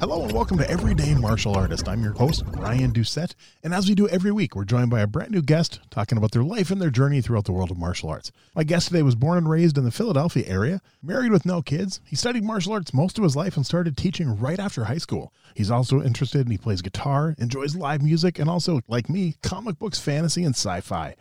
Hello and welcome to Everyday Martial Artist. I'm your host, Brian Doucette, and as we do every week, we're joined by a brand new guest talking about their life and their journey throughout the world of martial arts. My guest today was born and raised in the Philadelphia area, married with no kids. He studied martial arts most of his life and started teaching right after high school. He's also interested and he plays guitar, enjoys live music, and also, like me, comic books, fantasy, and sci-fi.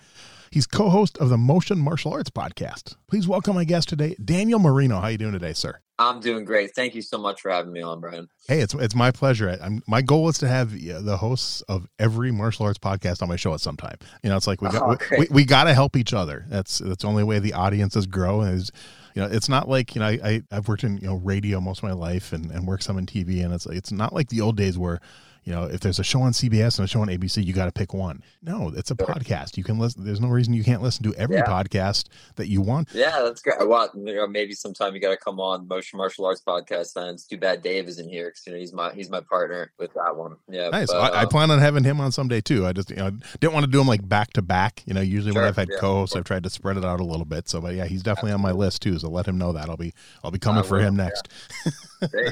He's co-host of the Motion Martial Arts podcast. Please welcome my guest today, Daniel Marino. How are you doing today, sir? I'm doing great. Thank you so much for having me on, Brian. Hey, it's it's my pleasure. I'm, my goal is to have the hosts of every martial arts podcast on my show at some time. You know, it's like we got oh, we, we, we got to help each other. That's that's the only way the audiences grow. Is you know, it's not like you know I, I have worked in you know radio most of my life and and worked some in TV, and it's it's not like the old days where you know, if there's a show on CBS and a show on ABC, you got to pick one. No, it's a podcast. You can listen. There's no reason you can't listen to every yeah. podcast that you want. Yeah, that's great. Well, you know, maybe sometime you got to come on Motion Martial Arts podcast. Then it's too bad Dave isn't here because you know he's my he's my partner with that one. Yeah, nice. But, I, I, um, plan on having him on someday too. I just you know didn't want to do him like back to back. You know, usually sure, when I've had yeah. co-hosts, I've tried to spread it out a little bit. So, but yeah, he's definitely Absolutely. on my list too. So let him know that I'll be I'll be coming for him next. Yeah.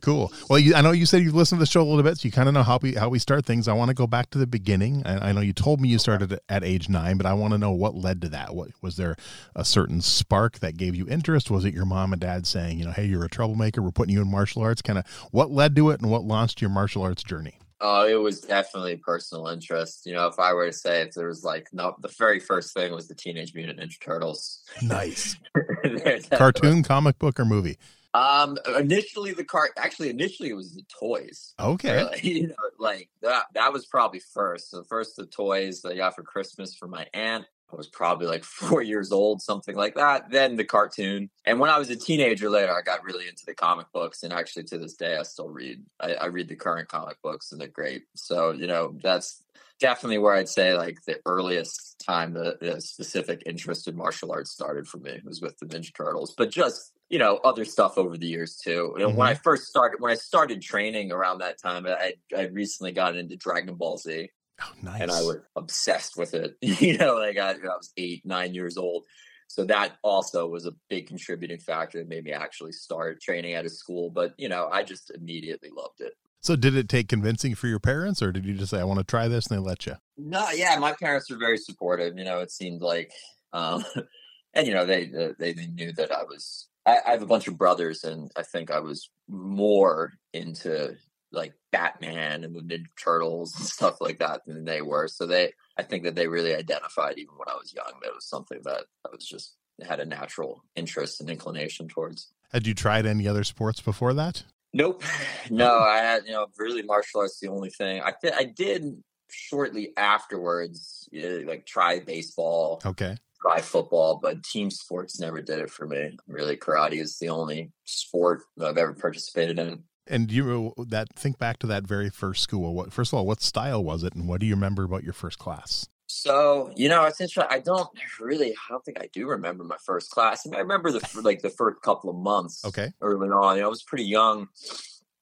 Cool. Well, you, I know you said you've listened to the show a little bit, so you kind of know how we how we start things. I want to go back to the beginning. I, I know you told me you started at age nine, but I want to know what led to that. What was there a certain spark that gave you interest? Was it your mom and dad saying, you know, hey, you're a troublemaker, we're putting you in martial arts? Kind of what led to it, and what launched your martial arts journey? Oh, it was definitely personal interest. You know, if I were to say if there was like no, the very first thing was the Teenage Mutant Ninja Turtles. Nice. Cartoon, comic book, or movie? Um, initially the cart, actually, initially it was the toys. Okay. Uh, you know, like that, that was probably first. So first the toys that I got for Christmas for my aunt. I was probably like four years old, something like that. Then the cartoon. And when I was a teenager later, I got really into the comic books. And actually to this day, I still read, I, I read the current comic books and they're great. So, you know, that's definitely where I'd say like the earliest time the, the specific interest in martial arts started for me was with the Ninja Turtles. But just you know other stuff over the years too. You know, mm-hmm. when I first started, when I started training around that time, I I recently got into Dragon Ball Z. Oh, nice. And I was obsessed with it. you know, like I, I was eight, nine years old. So that also was a big contributing factor that made me actually start training at a school. But you know, I just immediately loved it. So did it take convincing for your parents, or did you just say, "I want to try this," and they let you? No, yeah, my parents were very supportive. You know, it seemed like, um, and you know, they they they knew that I was I, I have a bunch of brothers, and I think I was more into like Batman and the Ninja Turtles and stuff like that than they were. So they, I think that they really identified even when I was young that it was something that I was just had a natural interest and inclination towards. Had you tried any other sports before that? Nope. No, I had you know really martial arts the only thing I th- I did shortly afterwards like try baseball. Okay try football, but team sports never did it for me. Really, karate is the only sport I've ever participated in. And you that think back to that very first school. What first of all, what style was it, and what do you remember about your first class? So you know, it's interesting. I don't really. I don't think I do remember my first class. I, mean, I remember the like the first couple of months. Okay. Early on, you know, I was pretty young,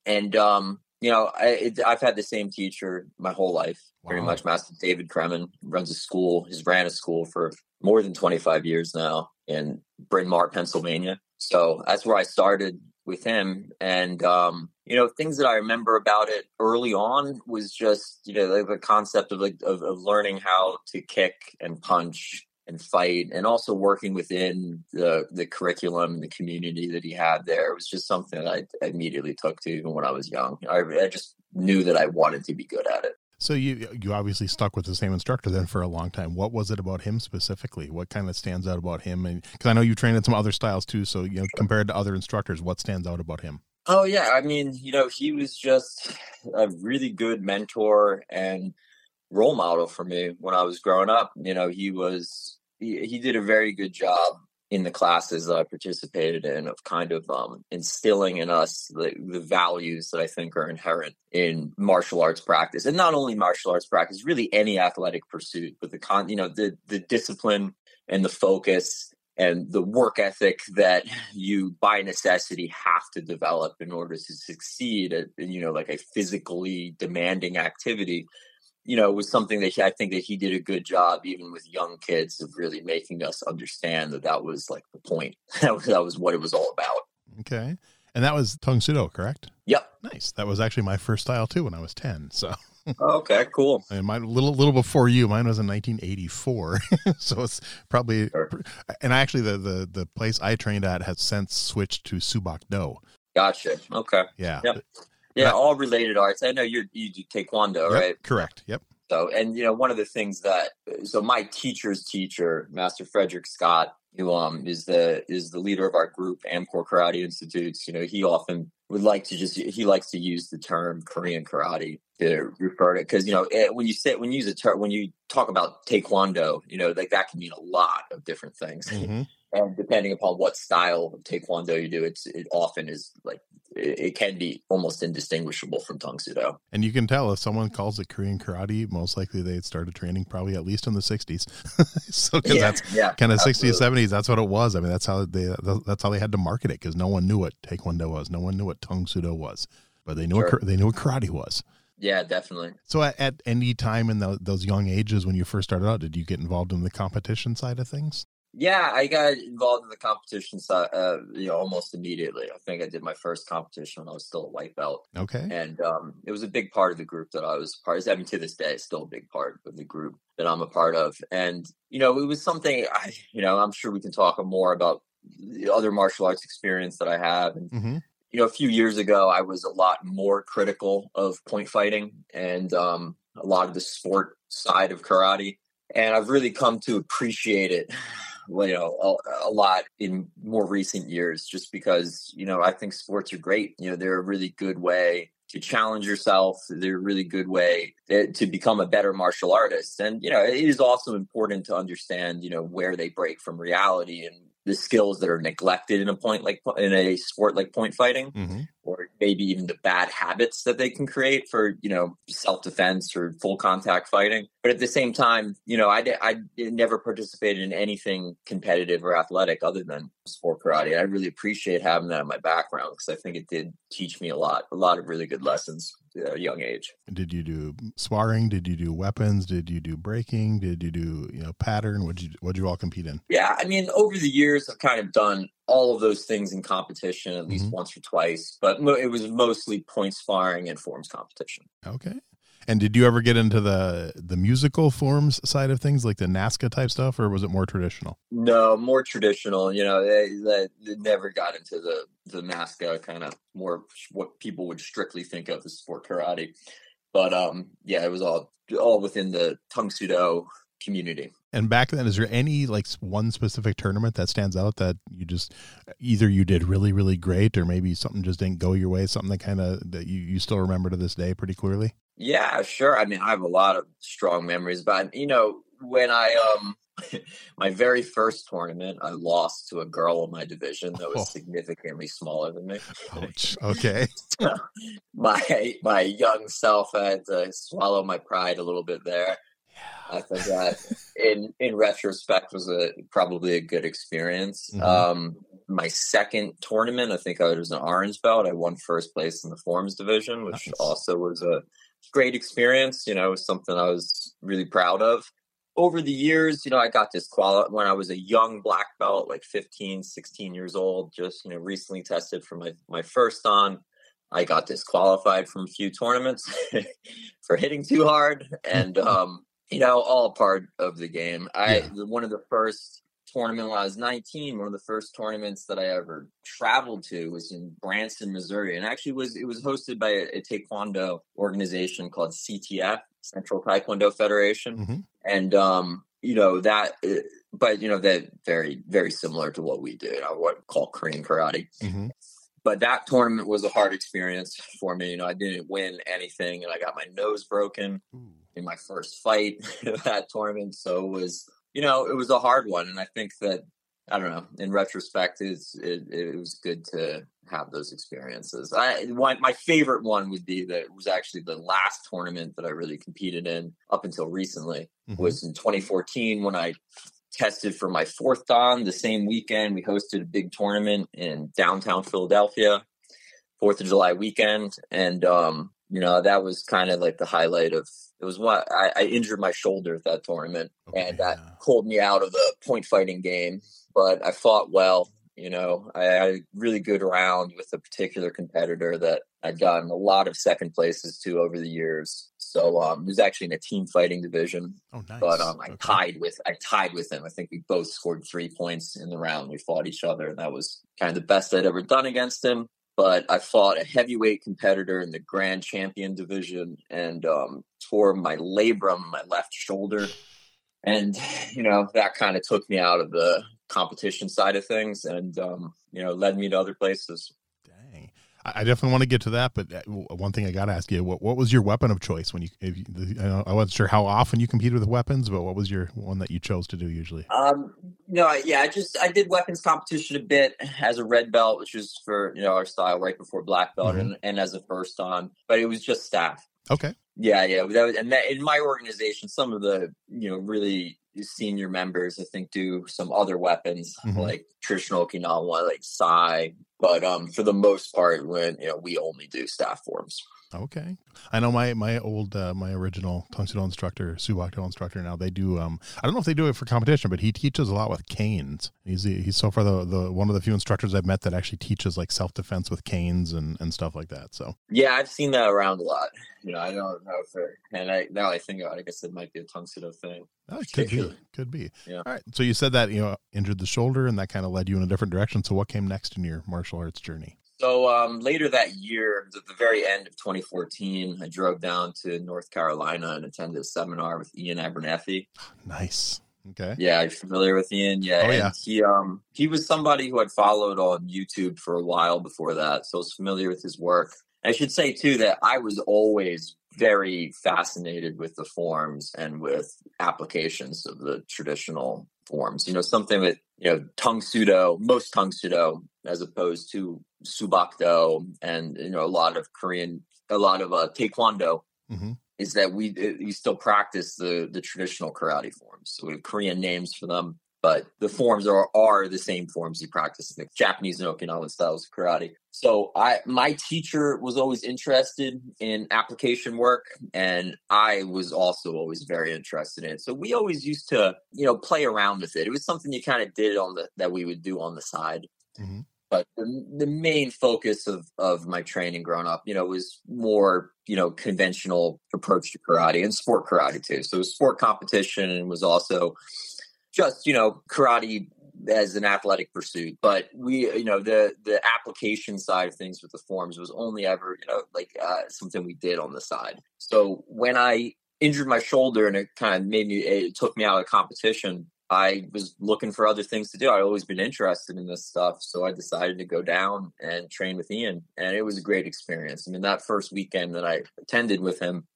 and um, you know, I, have had the same teacher my whole life, wow. pretty much. Master David Kremen runs a school. He's ran a school for more than 25 years now in Bryn Mawr, Pennsylvania. So that's where I started with him. And, um, you know, things that I remember about it early on was just, you know, like the concept of like, of, of learning how to kick and punch and fight and also working within the the curriculum and the community that he had there it was just something that I immediately took to even when I was young I, I just knew that I wanted to be good at it So you you obviously stuck with the same instructor then for a long time. What was it about him specifically? What kind of stands out about him? And because I know you trained in some other styles too, so you know compared to other instructors, what stands out about him? Oh yeah, I mean, you know, he was just a really good mentor and role model for me when I was growing up. You know, he was he, he did a very good job in the classes that I participated in of kind of um, instilling in us the, the values that I think are inherent in martial arts practice, and not only martial arts practice, really any athletic pursuit, but the con, you know, the the discipline and the focus and the work ethic that you by necessity have to develop in order to succeed at you know like a physically demanding activity you know, was something that he, I think that he did a good job, even with young kids, of really making us understand that that was like the point. that was that was what it was all about. Okay, and that was Tang Soo Do, correct? Yep. Nice. That was actually my first style too when I was ten. So. okay, cool. And mine a little little before you. Mine was in 1984, so it's probably. Sure. And actually, the the the place I trained at has since switched to Subak Do. Gotcha. Okay. Yeah. Yep. Yeah, all related arts. I know you you do taekwondo, yep, right? Correct. Yep. So, and you know, one of the things that so my teacher's teacher, Master Frederick Scott, who um is the is the leader of our group, Amcor Karate Institutes. You know, he often would like to just he likes to use the term Korean karate to refer to because you know eh, when you say when you use a term when you talk about taekwondo, you know, like that can mean a lot of different things. Mm-hmm. and depending upon what style of taekwondo you do, it's it often is like it, can be almost indistinguishable from Tang Soo Do. And you can tell if someone calls it Korean karate, most likely they had started training probably at least in the 60s. so because yeah, that's yeah, kind of 60s, 70s, that's what it was. I mean, that's how they that's how they had to market it because no one knew what Taekwondo was, no one knew what Tang Soo Do was, but they knew sure. what, they knew what karate was. Yeah, definitely. So at, at any time in the, those young ages when you first started out, did you get involved in the competition side of things? Yeah, I got involved in the competition side, uh, you know, almost immediately. I think I did my first competition when I was still a white belt. Okay. And um, it was a big part of the group that I was part of. I mean, to this day, it's still a big part of the group that I'm a part of. And, you know, it was something, I, you know, I'm sure we can talk more about the other martial arts experience that I have. And, mm-hmm. You know, a few years ago, I was a lot more critical of point fighting and um, a lot of the sport side of karate. And I've really come to appreciate it you know a, a, lot in more recent years just because you know i think sports are great you know they're a really good way to challenge yourself they're a really good way eh, to become a better martial artist and you know it is also important to understand you know where they break from reality and the skills that are neglected in a point like in a sport like point fighting mm-hmm. or maybe even the bad habits that they can create for you know self-defense or full contact fighting. But at the same time you know i, I never participated in anything competitive or athletic other than sport karate. I really appreciate having that in my background because i think it did teach me a lot a lot of really good lessons a young age. Did you do sparring? Did you do weapons? Did you do breaking? Did you do you know pattern? What you what you all compete in? Yeah, I mean, over the years, I've kind of done all of those things in competition at least mm-hmm. once or twice, but it was mostly point sparring and forms competition. Okay. And did you ever get into the the musical forms side of things, like the NASKA type stuff, or was it more traditional? No, more traditional. You know, they, they, they never got into the the NASKA kind of more what people would strictly think of as sport karate. But um, yeah, it was all all within the Tang Soo Do community. And back then, is there any like one specific tournament that stands out that you just either you did really really great, or maybe something just didn't go your way, something that kind of that you you still remember to this day pretty clearly? Yeah, sure. I mean, I have a lot of strong memories, but you know, when I um my very first tournament, I lost to a girl in my division that was oh. significantly smaller than me. Ouch. Okay. my my young self had to swallow my pride a little bit there. Yeah. I think that in in retrospect was a probably a good experience. Mm-hmm. Um, my second tournament, I think I was an orange belt. I won first place in the forms division, which nice. also was a great experience. You know, it was something I was really proud of. Over the years, you know, I got disqualified when I was a young black belt, like 15, 16 years old, just, you know, recently tested for my, my first dan. I got disqualified from a few tournaments for hitting too hard and, um, you know, all part of the game. I, one of the first tournament when I was 19. One of the first tournaments that I ever traveled to was in Branson, Missouri, and actually was it was hosted by a, a taekwondo organization called CTF, Central Taekwondo Federation, Mm-hmm. and um, you know that. uh, But you know that very very similar to what we do. You know, what we call Korean karate Mm-hmm. but that tournament was a hard experience for me. You know, I didn't win anything, and I got my nose broken in my first fight of that tournament. So it was, you know, it was a hard one, and I think that I don't know. In retrospect, it's it, it was good to have those experiences. I one my favorite one would be that it was actually the last tournament that I really competed in up until recently Mhm. was in 2014 when I tested for my fourth dan the same weekend we hosted a big tournament in downtown philadelphia fourth of july weekend and um you know that was kind of like the highlight of it was what I, I injured my shoulder at that tournament Okay, and that yeah. pulled me out of the point fighting game but i fought well you know i had a really good round with a particular competitor that i'd gotten a lot of second places to over the years so um it was actually in a team fighting division Oh, nice. but um, I Okay. tied with I tied with him. I think we both scored three points in the round. We fought each other, and that was kind of the best I'd ever done against him. But I fought a heavyweight competitor in the Grand Champion division and um, tore my labrum, my left shoulder, and you know that kind of took me out of the competition side of things, and um, you know led me to other places. I definitely want to get to that, but uh, one thing I got to ask you: what what was your weapon of choice when you? If you I, know- I wasn't sure how often you competed with weapons, but what was your one that you chose to do usually? Um, no, I- yeah, I just I did weapons competition a bit as a red belt, which was for you know our style right before black belt, Mhm. and, and as a first dan, but it was just staff. Okay. Yeah, yeah, that was, and that, in my organization, some of the you know really senior members, I think, do some other weapons Mhm. like traditional Okinawa, like Sai. But um, for the most part, when you know we only do staff forms. Okay. I know my my old uh, my original Tang Soo Do instructor, Subakdo instructor. Now they do. Um, I don't know if they do it for competition, but he teaches a lot with canes. He's he's so far the the one of the few instructors I've met that actually teaches like self defense with canes and and stuff like that. So Yeah, I've seen that around a lot. You know, I don't know if it, and I, now I think about it, I guess it might be a Tang Soo Do thing. Oh, could be. Could be. Yeah. All right. So you said that you know injured the shoulder, and that kind of led you in a different direction. So what came next in your martial arts journey? So um, later that year, at the very end of 2014, I drove down to North Carolina and attended a seminar with Ian Abernethy. Nice. Okay. Yeah, you're familiar with Ian? Yeah. Oh, yeah. He um he was somebody who I'd followed on YouTube for a while before that, so I was familiar with his work. I should say too that I was always very fascinated with the forms and with applications of the traditional forms. You know, something that you know Tang Soo Do, most Tang Soo Do, as opposed to subakdo, and you know a lot of Korean, a lot of uh, taekwondo hmm is that we uh, you still practice the the traditional karate forms. So we have Korean names for them, but the forms are are the same forms you practice in the Japanese and Okinawan styles of karate. So I my teacher was always interested in application work, and I was also always very interested in it. So we always used to you know play around with it. It was something you kind of did on the that we would do on the side hmm but the, the main focus of, of my training growing up, you know, was more, you know, conventional approach to karate and sport karate too. So it was sport competition and was also just, you know, karate as an athletic pursuit. But we, you know, the the application side of things with the forms was only ever, you know, like uh, something we did on the side. So when I injured my shoulder and it kind of made me, it took me out of competition. I was looking for other things to do. I'd always been interested in this stuff. So I decided to go down and train with Ian. And it was a great experience. I mean, that first weekend that I attended with him,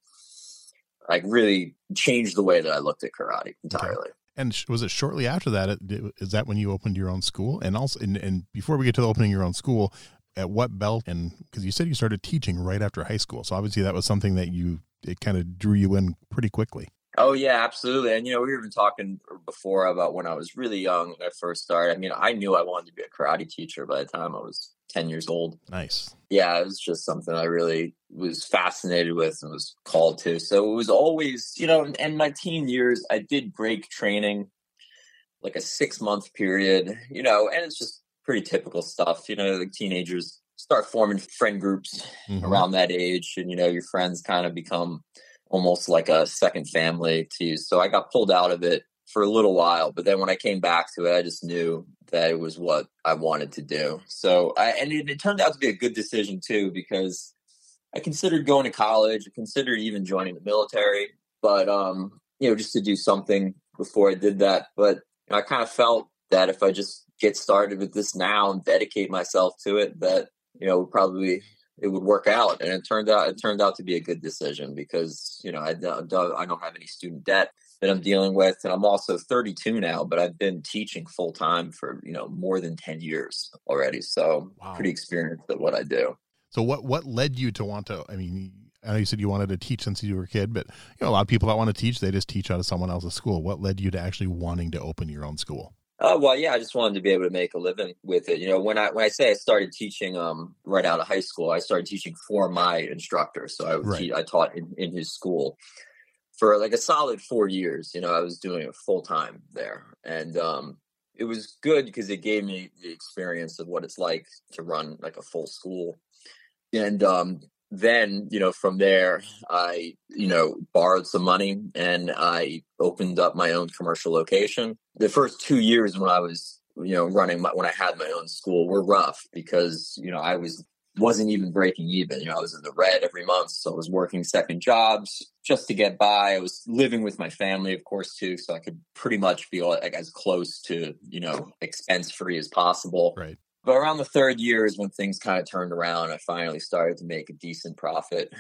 like really changed the way that I looked at karate entirely. And was it shortly after that? Is that when you opened your own school? And also, and, and before we get to the opening your own school, at what belt? And because you said you started teaching right after high school, so obviously that was something that you it kind of drew you in pretty quickly. Oh yeah, absolutely. And you know, we were even talking before about when I was really young when I first started. I mean, I knew I wanted to be a karate teacher by the time I was 10 years old. Nice. yeah, it was just something I really was fascinated with and was called to. So it was always, you know, and my teen years, I did break training like a six month period, you know, and it's just pretty typical stuff, you know, like teenagers start forming friend groups Mhm. around that age, and you know, your friends kind of become almost like a second family to you. So I got pulled out of it for a little while, but then when I came back to it, I just knew that it was what I wanted to do. So, I, and it, it turned out to be a good decision too, because I considered going to college, I considered even joining the military, but, um, you know, just to do something before I did that. But you know, I kind of felt that if I just get started with this now and dedicate myself to it, that, you know, probably it would work out. And it turned out, it turned out to be a good decision because, you know, I, I don't have any student debt that I'm dealing with. And I'm also 32 now, but I've been teaching full time for, you know, more than 10 years already. So wow. pretty experienced at what I do. So what, what led you to want to, I mean, I know you said you wanted to teach since you were a kid, but you know, a lot of people that want to teach, they just teach out of someone else's school. What led you to actually wanting to open your own school? Uh, well, yeah, I just wanted to be able to make a living with it. You know, when I when I say I started teaching um, right out of high school, I started teaching for my instructor. So I right. te- I taught in, in his school, for like a solid four years. You know, I was doing it full time there, and um, it was good because it gave me the experience of what it's like to run like a full school. And um, then, you know, from there, I you know borrowed some money and I opened up my own commercial location. The first two years when I was you know running my, when I had my own school were rough because you know I was wasn't even breaking even. You know, I was in the red every month, so I was working second jobs just to get by. I was living with my family, of course, too, so I could pretty much be like as close to you know expense free as possible. Right. But around the third year is when things kind of turned around. I finally started to make a decent profit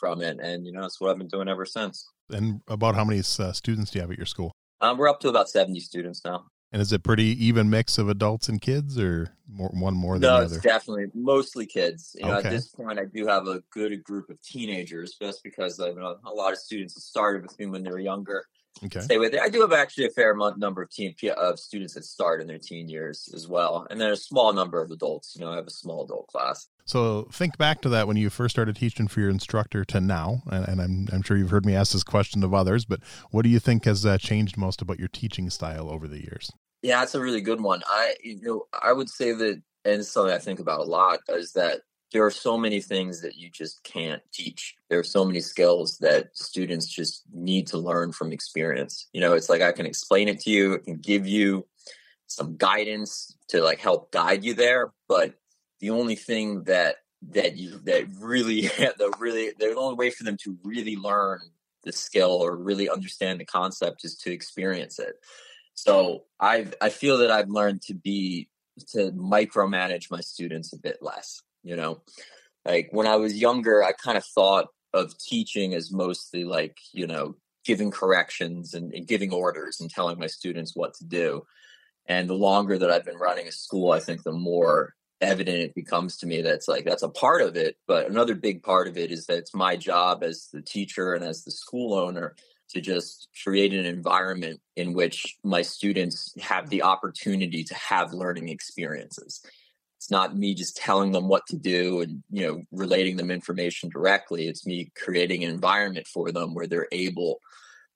from it, and you know, that's what I've been doing ever since. And about how many uh, students do you have at your school? Um, we're up to about seventy students now. And is it pretty even mix of adults and kids, or more, one more than no, the other? it's definitely mostly kids. You know, okay. at this point, I do have a good group of teenagers, just because you know, a lot of students started with me when they were younger. Okay. Stay with it. I do have actually a fair amount number of teen of students that start in their teen years as well, and then a small number of adults. You know, I have a small adult class. So think back to that when you first started teaching for your instructor to now, and, and I'm I'm sure you've heard me ask this question of others, but what do you think has uh, changed most about your teaching style over the years? Yeah, that's a really good one. I you know I would say that, and it's something I think about a lot, is that there are so many things that you just can't teach. There are so many skills that students just need to learn from experience. You know, it's like I can explain it to you, I can give you some guidance to like help guide you there, but the only thing that that you that really the really the only way for them to really learn the skill or really understand the concept is to experience it. So I I feel that I've learned to be to micromanage my students a bit less. You know, like when I was younger, I kind of thought of teaching as mostly like you know giving corrections and, and giving orders and telling my students what to do. And the longer that I've been running a school, I think the more evident it becomes to me that it's like that's a part of it. But another big part of it is that it's my job as the teacher and as the school owner to just create an environment in which my students have the opportunity to have learning experiences it's not me just telling them what to do and you know relating them information directly it's me creating an environment for them where they're able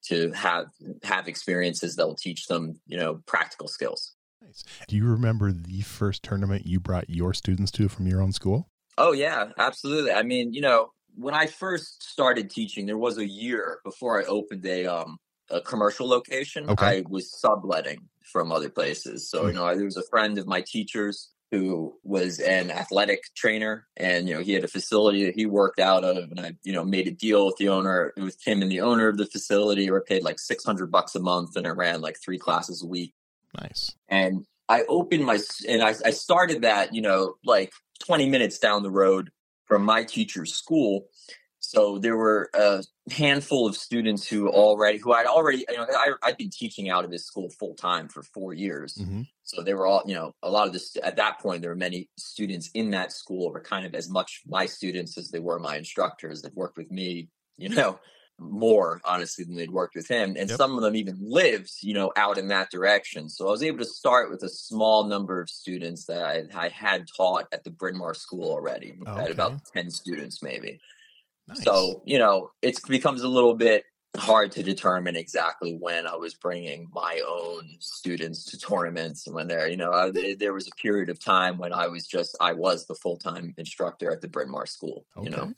to have have experiences that will teach them you know practical skills nice. do you remember the first tournament you brought your students to from your own school oh yeah absolutely i mean you know when I first started teaching, there was a year before I opened a um a commercial location. Okay. I was subletting from other places. So, you hmm. know, there was a friend of my teachers who was an athletic trainer and you know he had a facility that he worked out of and I you know made a deal with the owner with him and the owner of the facility where I paid like 600 bucks a month and I ran like three classes a week. Nice. And I opened my and I, I started that you know like 20 minutes down the road from my teacher's school. So there were a handful of students who already, who I'd already, you know, I, I'd been teaching out of this school full time for four years. Mm-hmm. So they were all, you know, a lot of this, at that point, there were many students in that school were kind of as much my students as they were my instructors that worked with me, you know, more honestly than they'd worked with him and yep. some of them even lived you know out in that direction so i was able to start with a small number of students that i, I had taught at the bryn mawr school already oh, okay. about 10 students maybe nice. so you know it becomes a little bit hard to determine exactly when I was bringing my own students to tournaments and when there, you know, I, there was a period of time when I was just I was the full time instructor at the Bryn Mawr School. Okay. You know,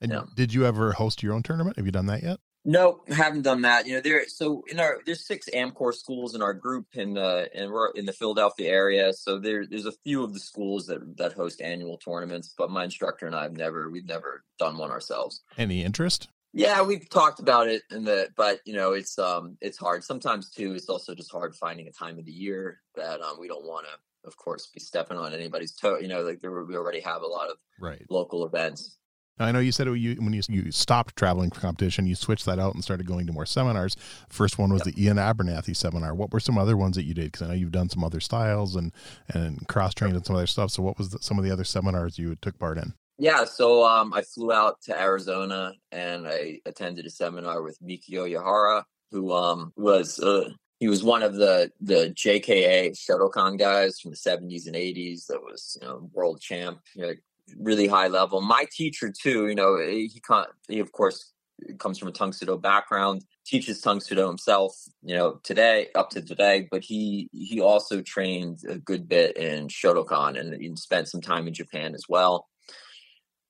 and did you ever host your own tournament? Have you done that yet? Nope, haven't done that. You know, there. So in our there's six Amcor schools in our group and the and we're in the Philadelphia area. So there there's a few of the schools that that host annual tournaments, but my instructor and I have never we've never done one ourselves. Any interest? Yeah, we've talked about it in the but you know it's um it's hard sometimes too. It's also just hard finding a time of the year that um we don't want to, of course, be stepping on anybody's toe. You know, like there, we already have a lot of right local events. I know you said it, you, when you, you stopped traveling for competition, you switched that out and started going to more seminars. First one was yep. the Ian Abernethy seminar. What were some other ones that you did? Because I know you've done some other styles and and cross trained and some other stuff. So what was the, some of the other seminars you took part in? Yeah, so um, I flew out to Arizona and I attended a seminar with Mikio Yahara, who um, was uh, he was one of the the JKA Shotokan guys from the 70s and 80s that was you know world champ. You really high level. My teacher too, you know, eh, he he of course comes from a Tang Soo Do background, teaches Tang Soo Do himself, you know, today up to today, but he he also trained a good bit in Shotokan and he spent some time in Japan as well.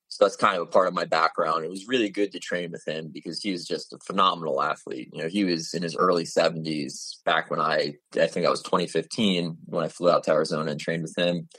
So that's kind of a part of my background. It was really good to train with him because he was just a phenomenal athlete. You know, he was in his early 70s back when I I think I was 2015 when I flew out to Arizona and trained with him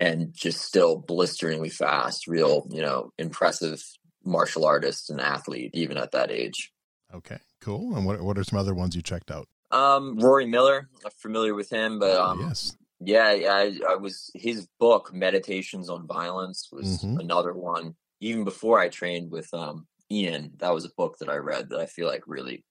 and just still blisteringly fast, real, you know, impressive martial artist and athlete, even at that age. Okay, cool. And what what are some other ones you checked out? Um, Rory Miller, I'm familiar with him, but oh, um, yes, yeah, yeah, I, I, was his book, Meditations on Violence, was mm-hmm. another one. Even before I trained with um Ian, that was a book that I read that I feel like really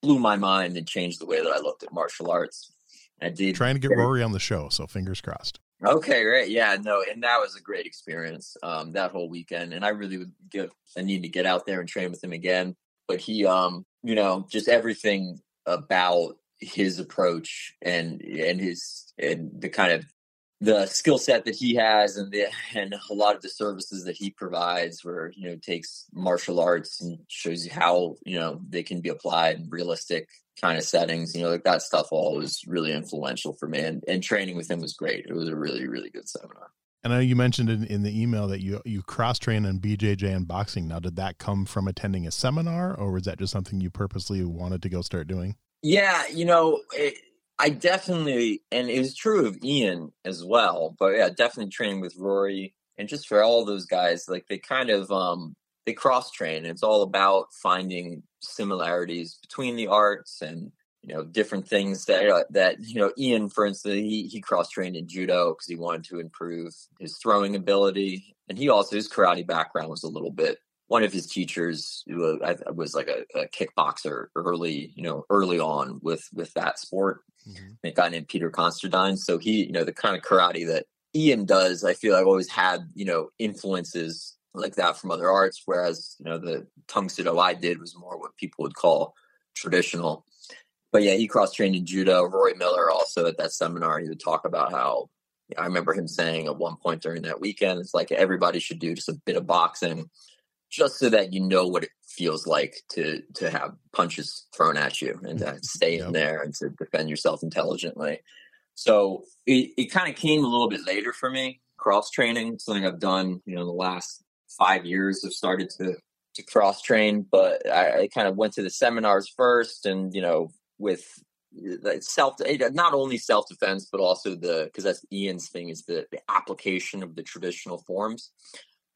blew my mind and changed the way that I looked at martial arts. I did trying to get Rory on the show, so fingers crossed. Okay, right. Yeah, no, and that was a great experience um, that whole weekend. And I really would give I need to get out there and train with him again. But he, um, you know, just everything about his approach and and his and the kind of the skill set that he has and the and a lot of the services that he provides where you know takes martial arts and shows you how you know they can be applied in realistic kind of settings you know like that stuff all was really influential for me and, and training with him was great it was a really really good seminar and I know you mentioned in, in the email that you you cross train in BJJ and boxing. Now, did that come from attending a seminar, or was that just something you purposely wanted to go start doing? Yeah, you know, it, I definitely, and it was true of Ian as well. But yeah, definitely training with Rory and just for all those guys, like they kind of um they cross train. It's all about finding similarities between the arts and you know different things that uh, that you know Ian, for instance, he he cross trained in judo because he wanted to improve his throwing ability, and he also his karate background was a little bit one of his teachers who I was like a, a, kickboxer early, you know, early on with with that sport. Mm-hmm. A guy named Peter Consterdine. So he, you know, the kind of karate that Ian does, I feel I've always had, you know, influences like that from other arts. Whereas, you know, the Tang Soo Do I did was more what people would call traditional. But yeah, he cross trained in judo. Rory Miller also at that seminar, he would talk about how I remember him saying at one point during that weekend, it's like everybody should do just a bit of boxing just so that you know what it feels like to to have punches thrown at you and to stay yep. in there and to defend yourself intelligently. So it, it kind of came a little bit later for me. Cross training, something I've done, you know, the last five years. I've started to to cross train, but I, I kind of went to the seminars first, and you know, with eh, self eh, not only self defense but also the because that's Ian's thing is the, the application of the traditional forms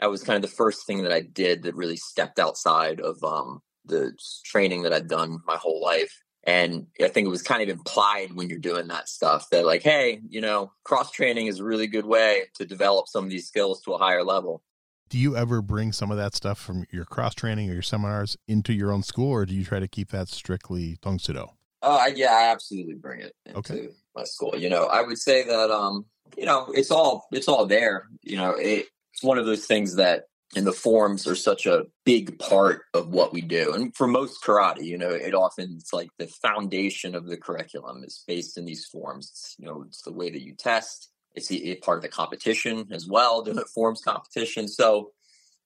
that was kind of the first thing that I did that really stepped outside of um, the training that I'd done my whole life. And I think it was kind of implied when you're doing that stuff that, like, hey, you know, cross training is a really good way to develop some of these skills to a higher level. Do you ever bring some of that stuff from your cross training or your seminars into your own school, or do you try to keep that strictly Tang Soo Do? Oh, yeah, I absolutely bring it into okay. my school. You know, I would say that, um, you know, it's all it's all there. You know, it, it's one of those things that and the forms are such a big part of what we do. And for most karate, you know, it often it's like the foundation of the curriculum is based in these forms. It's, you know, it's the way that you test. It's it part of the competition as well, the forms competition. So,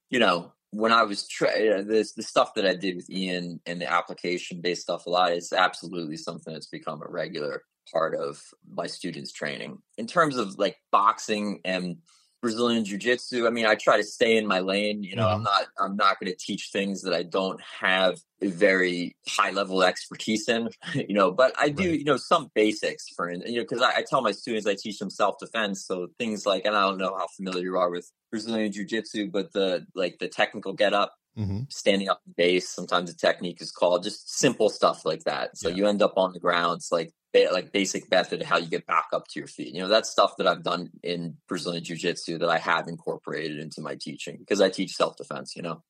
you know, when I was tra- uh, this the stuff that I did with Ian and the application based stuff a lot is absolutely something that's become a regular part of my students' training. In terms of like boxing and Brazilian jiu-jitsu. I mean, I try to stay in my lane. You know, Mhm. I'm not I'm not going to teach things that I don't have a very high level expertise in. You know, but I do Right. you know some basics for you know because I, I tell my students I teach them self defense. So things like and I don't know how familiar you are with Brazilian jiu-jitsu, but the like the technical get up hmm standing up base. Sometimes a technique is called just simple stuff like that. So Yeah. you end up on the ground. It's like ba- like basic method of how you get back up to your feet. You know, that's stuff that I've done in Brazilian Jiu Jitsu that I have incorporated into my teaching because I teach self defense. You know,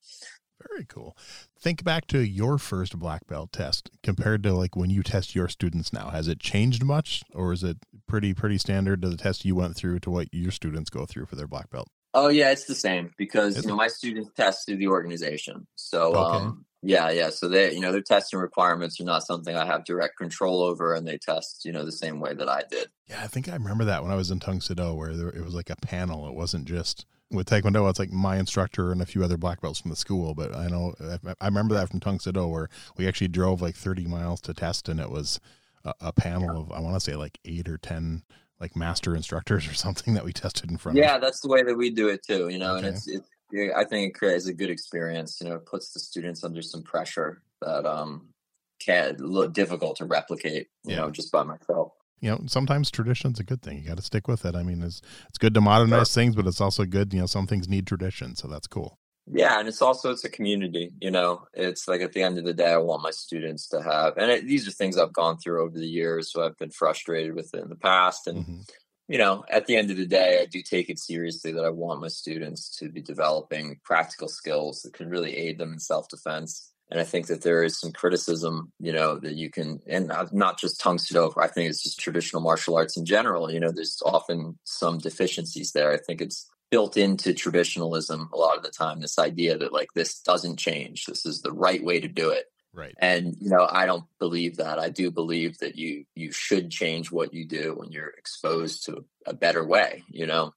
Very cool. Think back to your first black belt test compared to like when you test your students now. Has it changed much or is it pretty pretty standard to the test you went through to what your students go through for their black belt? Oh yeah, it's the same because Is you know my students test through the organization. So Okay. um, yeah, yeah. So they you know their testing requirements are not something I have direct control over, and they test you know the same way that I did. Yeah, I think I remember that when I was in Tang Soo Do where there, it was like a panel. It wasn't just with Taekwondo. It's like my instructor and a few other black belts from the school. But I know I, I remember that from Tang Soo Do where we actually drove like 30 miles to test, and it was a, a panel of I want to say like eight or ten like master instructors or something that we tested in front Yeah, of. that's the way that we do it too. You know, and Okay. it's it's yeah, I think it creates a good experience. You know, it puts the students under some pressure that um can look difficult to replicate. You Yeah. know, just by myself. You know, sometimes tradition's a good thing. You got to stick with it. I mean, it's it's good to modernize things, but it's also good. You know, some things need tradition, so that's cool. Yeah, and it's also it's a community. You know, it's like at the end of the day, I want my students to have, and it, these are things I've gone through over the years. So I've been frustrated with it in the past, and Mhm. you know, at the end of the day, I do take it seriously that I want my students to be developing practical skills that can really aid them in self defense. And I think that there is some criticism, you know, that you can, and not just Tang Soo Do, I think it's just traditional martial arts in general. You know, there's often some deficiencies there. I think it's built into traditionalism a lot of the time, this idea that like this doesn't change, this is the right way to do it. Right. and you know i don't believe that. I do believe that you you should change what you do when you're exposed to a better way you know?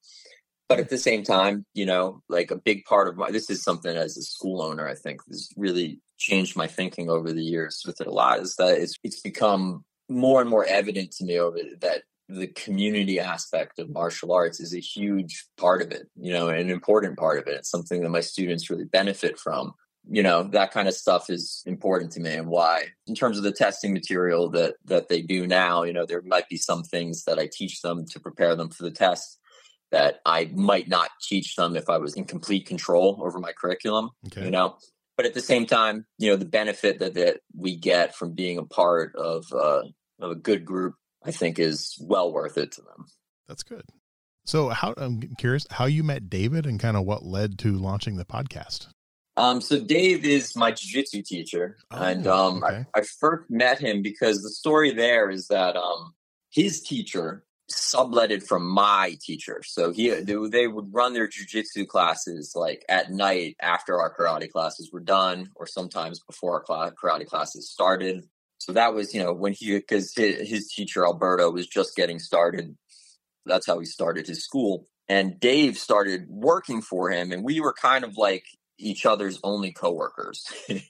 But at mm. the same time you know like a big part of my this is something as a school owner i think has really changed my thinking over the years with it a lot is that it's it's become more and more evident to me over that the community aspect of martial arts is a huge part of it you know an important part of it. It's something that my students really benefit from. You know that kind of stuff is important to me and why. In terms of the testing material that that they do now you know there might be some things that i teach them to prepare them for the test that i might not teach them if i was in complete control over my curriculum Okay. you know? But at the same time you know the benefit that, that we get from being a part of uh, of a good group i think is well worth it to them That's good. So, how I'm curious how you met David and kind of what led to launching the podcast. Um, so Dave is my jiu-jitsu teacher, and Oh, um, okay. I, I first met him because the story there is that um, his teacher subletted from my teacher. So he they, they would run their jiu-jitsu classes like at night after our karate classes were done, or sometimes before our karate classes started. So that was you know when he because his, his teacher Alberto was just getting started. That's how he started his school. And Dave started working for him, and we were kind of like each other's only coworkers, you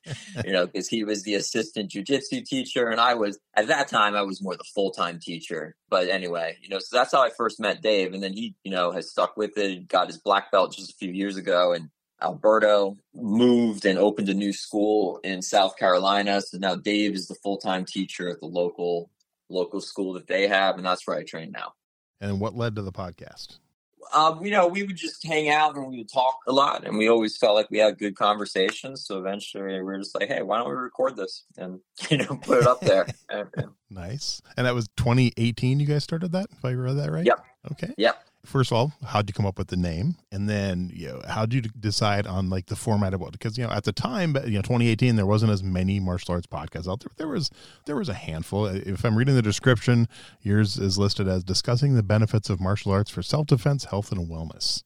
know, because he was the assistant jujitsu teacher, and I was at that time I was more the full time teacher. But anyway, you know, so that's how I first met Dave, and then he, you know, has stuck with it. Got his black belt just a few years ago, and Alberto moved and opened a new school in South Carolina. So now Dave is the full time teacher at the local local school that they have, and that's where I train now. And what led to the podcast? Um, you know, we would just hang out and we would talk a lot, and we always felt like we had good conversations. So eventually, we were just like, "Hey, why don't we record this and you know put it up there?" Nice. And that was 2018 you guys started that, if I read that right? Yep. Okay. Yep. First of all, how'd you come up with the name? And then, you know, how'd you decide on like the format of what? Because, you know, at the time, you know, 2018, there wasn't as many martial arts podcasts out there. There was, there was a handful. If I'm reading the description, yours is listed as discussing the benefits of martial arts for self-defense, health, and wellness.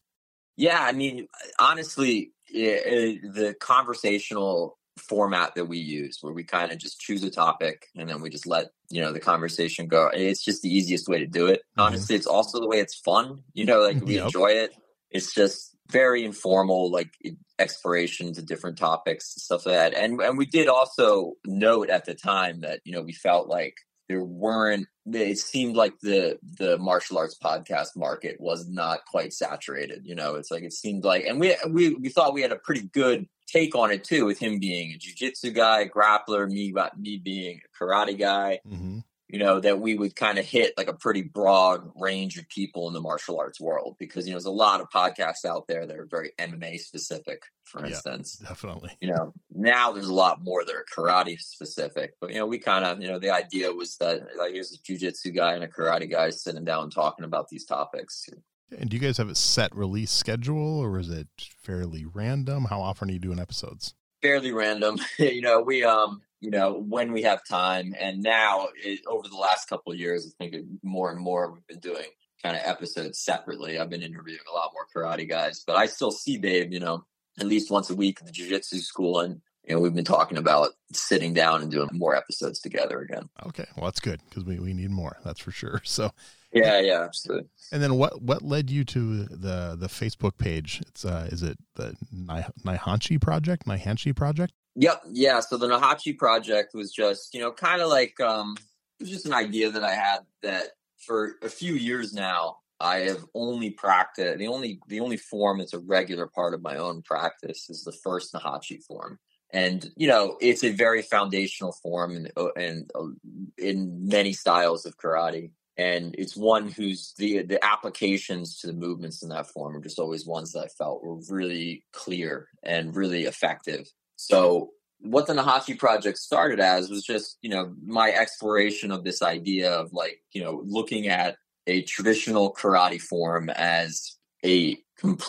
yeah, I mean, honestly, the conversational format that we use, where we kind of just choose a topic and then we just let you know the conversation go. It's just the easiest way to do it. Mhm. Honestly, it's also the way it's fun. You know, like we Yep. enjoy it. It's just very informal, like exploration to different topics and stuff like that. And and we did also note at the time that you know we felt like there weren't it seemed like the the martial arts podcast market was not quite saturated you know it's like it seemed like and we we, we thought we had a pretty good take on it too with him being a jiu-jitsu guy grappler me me being a karate guy mm-hmm you know, that we would kind of hit like a pretty broad range of people in the martial arts world because, you know, there's a lot of podcasts out there that are very MMA specific, for yeah, instance. Definitely. You know, now there's a lot more that are karate specific. But, you know, we kind of, you know, the idea was that like here's a jujitsu guy and a karate guy sitting down talking about these topics. And do you guys have a set release schedule or is it fairly random? How often are you doing episodes? Fairly random. you know, we um you know, when we have time. And now, it, over the last couple of years, I think more and more we've been doing kind of episodes separately. I've been interviewing a lot more karate guys, but I still see Dave, you know, at least once a week at the jiu-jitsu school. And, you know, we've been talking about sitting down and doing more episodes together again. Okay. Well, that's good because we, we need more. That's for sure. So, yeah, yeah, absolutely. And then what what led you to the the Facebook page? It's uh is it the Naihanchi project, Naihanchi project? Yep. Yeah. So the Naihanchi project was just, you know, kind of like um it was just an idea that I had that for a few years now I have only practiced the only the only form that's a regular part of my own practice is the first Naihanchi form. And you know, it's a very foundational form and and uh, in many styles of karate and it's one whose the the applications to the movements in that form are just always ones that I felt were really clear and really effective. So what the Naihanchi project started as was just, you know, my exploration of this idea of like, you know, looking at a traditional karate form as a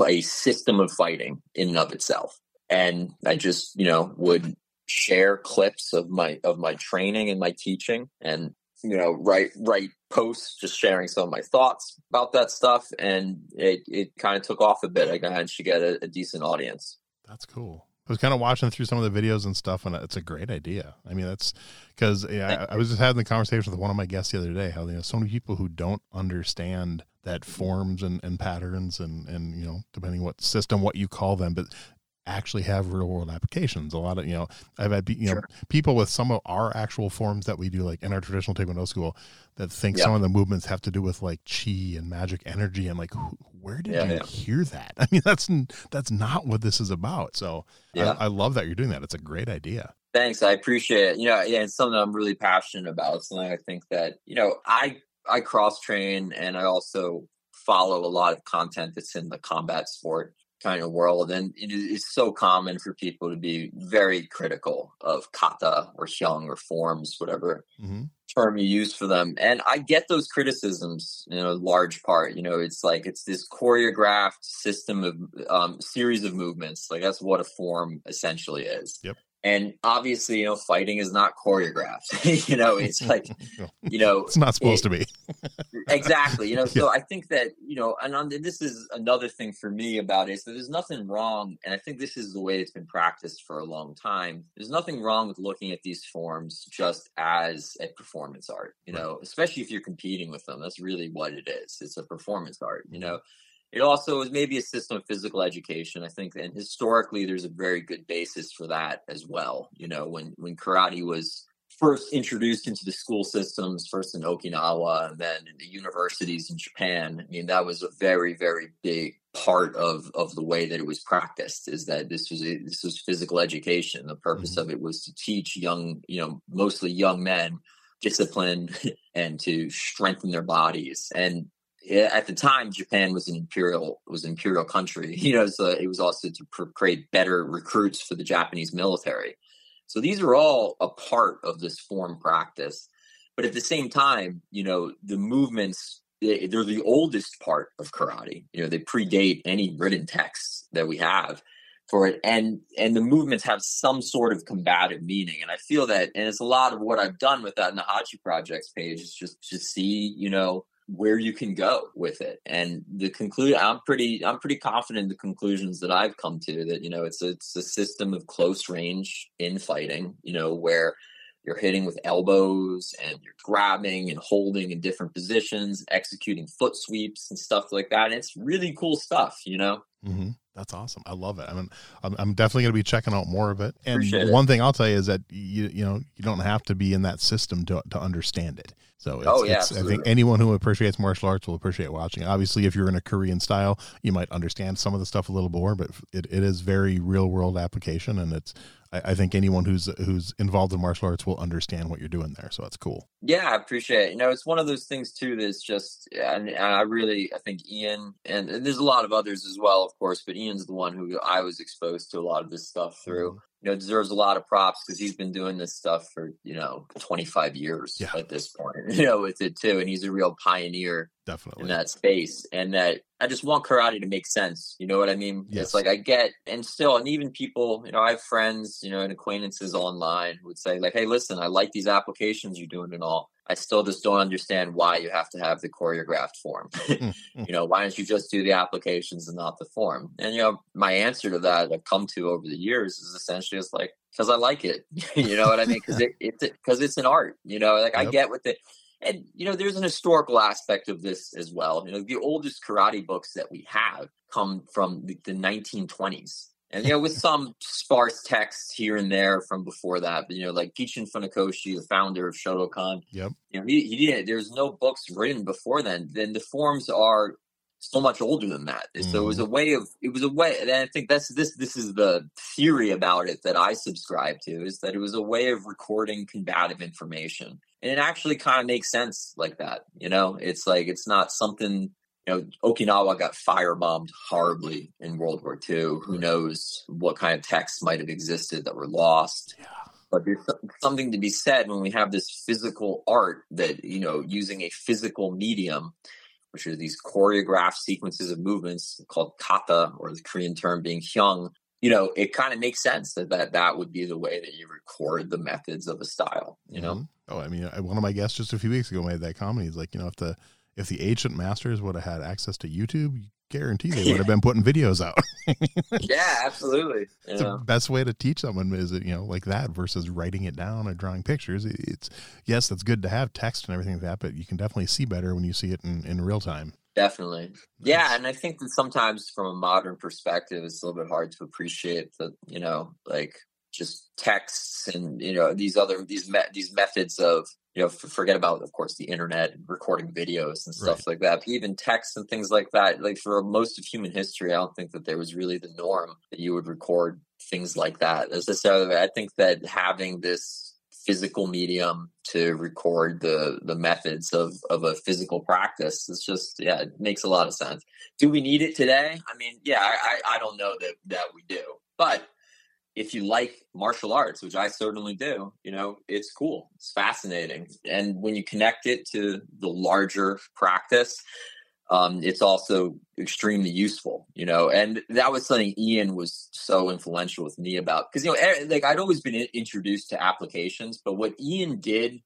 a system of fighting in and of itself. And I just, you know, would share clips of my of my training and my teaching and you know write write posts just sharing some of my thoughts about that stuff and it it kind of took off a bit i managed to get a, a decent audience that's cool I was kind of watching through some of the videos and stuff, and it's a great idea. I mean, that's because yeah, I, I, was just having the conversation with one of my guests the other day. How you know so many people who don't understand that forms and, and patterns and and you know depending what system what you call them, but actually have real world applications. A lot of, you know, I've had, you know, sure. people with some of our actual forms that we do, like in our traditional Taekwondo school, that think some of the movements have to do with like chi and magic energy. And like, where did yeah, you yeah. hear that? I mean, that's, that's not what this is about. So yeah. I, I love that you're doing that. It's a great idea. Thanks. I appreciate it. You know, yeah, it's something I'm really passionate about. Something I think that, you know, I, I cross train and I also follow a lot of content that's in the combat sport kind of world. And it is so common for people to be very critical of kata or hyung or forms, whatever mm-hmm. term you use for them. And I get those criticisms in a large part. You know, it's like it's this choreographed system of um, series of movements. Like that's what a form essentially is. Yep and obviously you know fighting is not choreographed. You know it's like you know it's not supposed it, to be. Exactly you know so yeah. i think that you know and on, this is another thing for me about it is that there's nothing wrong and i think this is the way it's been practiced for a long time there's nothing wrong with looking at these forms just as a performance art you know right. especially if you're competing with them that's really what it is it's a performance art you mm-hmm. know it also is maybe a system of physical education. I think, and historically, there's a very good basis for that as well. You know, when when karate was first introduced into the school systems, first in Okinawa, and then in the universities in Japan. I mean, that was a very, very big part of of the way that it was practiced. Is that this was a, this was physical education. The purpose mm-hmm. of it was to teach young, you know, mostly young men discipline and to strengthen their bodies and at the time Japan was an imperial was an imperial country. You know, so it was also to create better recruits for the Japanese military. So these are all a part of this form practice. But at the same time, you know, the movements they're the oldest part of karate. You know, they predate any written texts that we have for it and and the movements have some sort of combative meaning and i feel that and it's a lot of what i've done with that naihanchi projects page is just to see you know where you can go with it. And the conclude i'm pretty i'm pretty confident the conclusions that i've come to that you know it's a, it's a system of close range infighting you know where you're hitting with elbows and you're grabbing and holding in different positions executing foot sweeps and stuff like that. And it's really cool stuff you know? Mm-hmm. That's awesome. I love it. I mean, I'm, I'm definitely going to be checking out more of it. And Appreciate one it. thing I'll tell you is that you you know you don't have to be in that system to to understand it. So it's, Oh, yeah, it's, I think anyone who appreciates martial arts will appreciate watching. Obviously, if you're in a Korean style, you might understand some of the stuff a little more, but it, it is very real world application, and it's I, I think anyone who's who's involved in martial arts will understand what you're doing there. So that's cool. Yeah, I appreciate it. You know, it's one of those things too that's just, and, I really, I think Ian, and, and there's a lot of others as well, of course, but Ian's the one who I was exposed to a lot of this stuff through. Mm-hmm. You know, deserves a lot of props because he's been doing this stuff for, you know, 25 years Yeah. at this point, you know, with it too. And he's a real pioneer Definitely. in that space and that I just want karate to make sense. You know what I mean? Yes. It's like I get and still and even people, you know, I have friends, you know, and acquaintances online who would say like, Hey, listen, I like these applications you're doing and all. I still just don't understand why you have to have the choreographed form. You know, why don't you just do the applications and not the form? And you know, my answer to that I've come to over the years is essentially just like because I like it. you know what I mean? Because it, it's because it's an art. You know, like I get with it. And you know, there's an historical aspect of this as well. You know, the oldest karate books that we have come from the, the 1920s, and you know, with some sparse texts here and there from before that. But you know, like Gichin Funakoshi, the founder of Shotokan, Yep. you know, he, he didn't. There's no books written before then. Then the forms are so much older than that. So it was a mm-hmm. way of it was a way and I think that's this this is the theory about it that I subscribe to is that it was a way of recording combative information. And it actually kind of makes sense like that. You know, it's like it's not something you know, Okinawa got firebombed horribly in World War II. Who knows what kind of texts might have existed that were lost? Yeah. But there's something to be said when we have this physical art that, you know, using a physical medium, which are these choreographed sequences of movements called kata, or the Korean term being hyung. You know, it kind of makes sense that, that that would be the way that you record the methods of a style, you know? Mhm. Oh, I mean, one of my guests just a few weeks ago made that comment. He's like, you know, if the if the ancient masters would have had access to YouTube, guarantee they would have been putting videos out. Yeah, absolutely. It's the best way to teach someone is it, you know like that versus writing it down or drawing pictures. It's yes, that's good to have text and everything like that, but you can definitely see better when you see it in, in real time. Definitely. Yeah, and I think that sometimes from a modern perspective, it's a little bit hard to appreciate the, you know, like just texts and you know these other these me- these methods of you know forget about of course the internet and recording videos and stuff Right. like that. But even texts and things like that. Like for most of human history, I don't think that there was really the norm that you would record things like that necessarily. I think that having this physical medium to record the the methods of of a physical practice. It's just yeah it makes a lot of sense. Do we need it today? I mean yeah i i, I don't know that that we do. But if you like martial arts which i certainly do you know it's cool. It's fascinating. And when you connect it to the larger practice um, it's also extremely useful, you know, and that was something Ian was so influential with me about because you know, eh, like I'd always been introduced to applications, but what Ian did,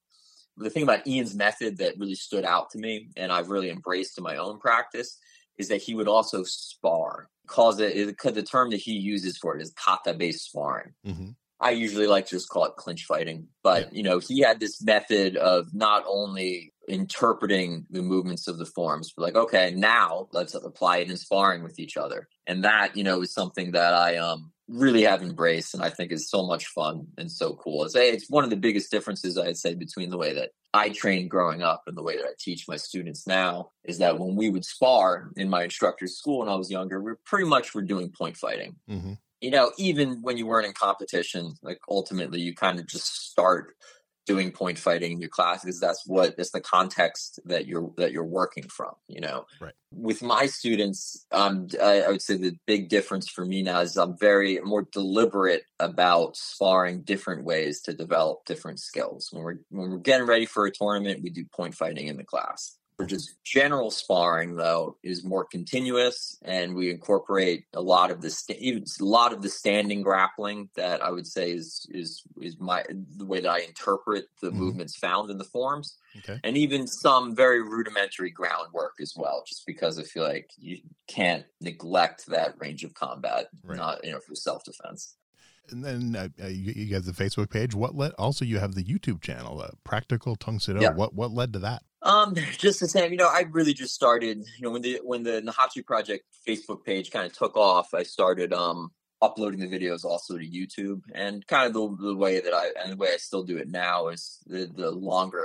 the thing about Ian's method that really stood out to me, and I've really embraced in my own practice, is that he would also spar. Calls it, it the term that he uses for it is kata-based sparring. Mm-hmm. I usually like to just call it clinch fighting. But, you know, he had this method of not only interpreting the movements of the forms, but like, okay, now let's apply it in sparring with each other. And that, you know, is something that I um really have embraced and I think is so much fun and so cool. It's, it's one of the biggest differences I'd say between the way that I trained growing up and the way that I teach my students now is that when we would spar in my instructor's school when I was younger, we pretty much were doing point fighting Mm-hmm. You know, even when you weren't in competition, like ultimately you kind of just start doing point fighting in your class because that's what that's the context that you're that you're working from you know? Right. with my students um I, I would say the big difference for me now is i'm very more deliberate about sparring different ways to develop different skills. When we're when we're getting ready for a tournament we do point fighting in the class for just general sparring though is more continuous and we incorporate a lot of the even a lot of the standing grappling that i would say is is is my the way that i interpret the Mhm. movements found in the forms Okay. and even some very rudimentary groundwork as well just because i feel like you can't neglect that range of combat Right. not you know for self-defense And then uh, uh, you, you have the Facebook page. What led? Also, you have the YouTube channel, uh, Practical Tang Soo Do. Yeah. What what led to that? Um, just the same. You know, I really just started. You know, when the when the Naihanchi Project Facebook page kind of took off, I started um uploading the videos also to YouTube, and kind of the, the way that I and the way I still do it now is the the longer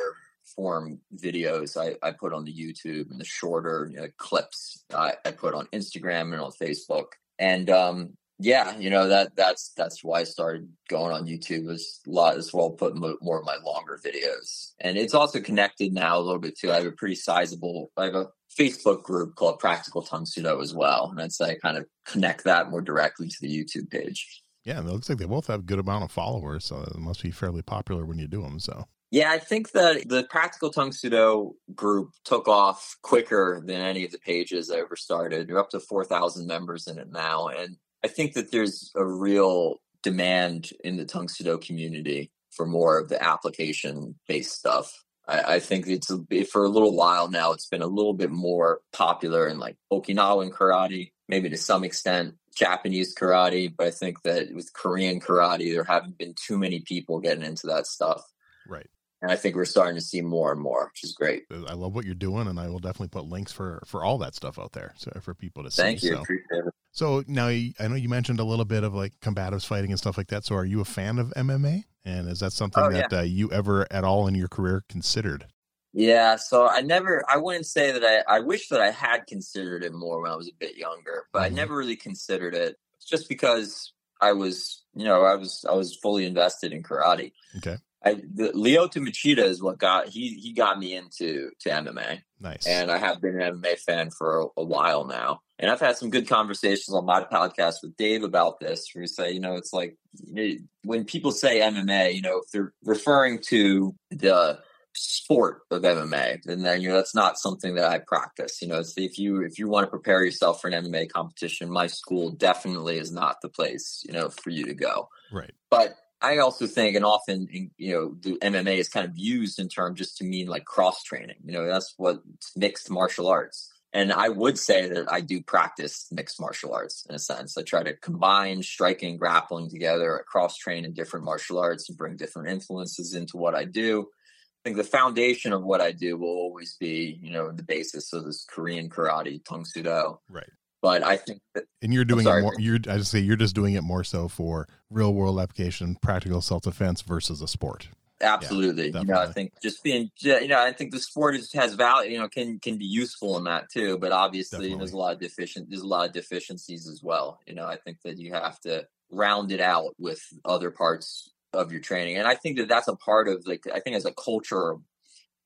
form videos I, I put on the YouTube and the shorter you know, clips I, I put on Instagram and on Facebook. And um, yeah, you know that that's that's why I started going on YouTube was a lot as well, put more of my longer videos, and it's also connected now a little bit too. I have a pretty sizable, I have a Facebook group called Practical Tang Soo Do as well, and I'd I kind of connect that more directly to the YouTube page. Yeah, and it looks like they both have a good amount of followers, so it must be fairly popular when you do them. So yeah, I think that the Practical Tang Soo Do group took off quicker than any of the pages I ever started. We're up to 4,000 members in it now. And I think that there's a real demand in the Tang Soo Do community for more of the application based stuff. I, I think it's a, for a little while now, it's been a little bit more popular in like Okinawan karate, maybe to some extent Japanese karate. But I think that with Korean karate, there haven't been too many people getting into that stuff. Right and I think we're starting to see more and more, which is great. Uh, I love what you're doing, and I will definitely put links for for all that stuff out there, so for people to see. Thank you, so. appreciate it. So now I know you mentioned a little bit of like combatives fighting and stuff like that. So are you a fan of MMA? And is that something oh, that yeah. uh, you ever at all in your career considered? Yeah, so I never, I wouldn't say that I, I wish that I had considered it more when I was a bit younger, but mm-hmm. I never really considered it just because I was, you know, I was, I was fully invested in karate. Okay. I, the, Lyoto Machida is what got he he got me into to MMA. Nice. And I have been an MMA fan for a, a, while now. And I've had some good conversations on my podcast with Dave about this, where we say, you know, it's like you know, when people say MMA, you know, if they're referring to the sport of MMA, and then you know that's not something that I practice. You know, if you if you want to prepare yourself for an MMA competition, my school definitely is not the place, you know, for you to go. Right. But I also think, and often, you know, the MMA is kind of used in term just to mean like cross training. You know, that's what mixed martial arts. And I would say that I do practice mixed martial arts in a sense. I try to combine striking grappling together, cross train in different martial arts and bring different influences into what I do. I think the foundation of what I do will always be, you know, the basis of this Korean karate, Tang Soo Do. Right. But I think that, and you're doing it more. You're I just say you're just doing it more so for real world application, practical self defense versus a sport. Absolutely, yeah, you know, I think just being, you know, I think the sport is, has value. You know, can can be useful in that too. But obviously, there's a lot of deficient. There's a lot of deficiencies as well. You know, I think that you have to round it out with other parts of your training, and I think that that's a part of like I think as a culture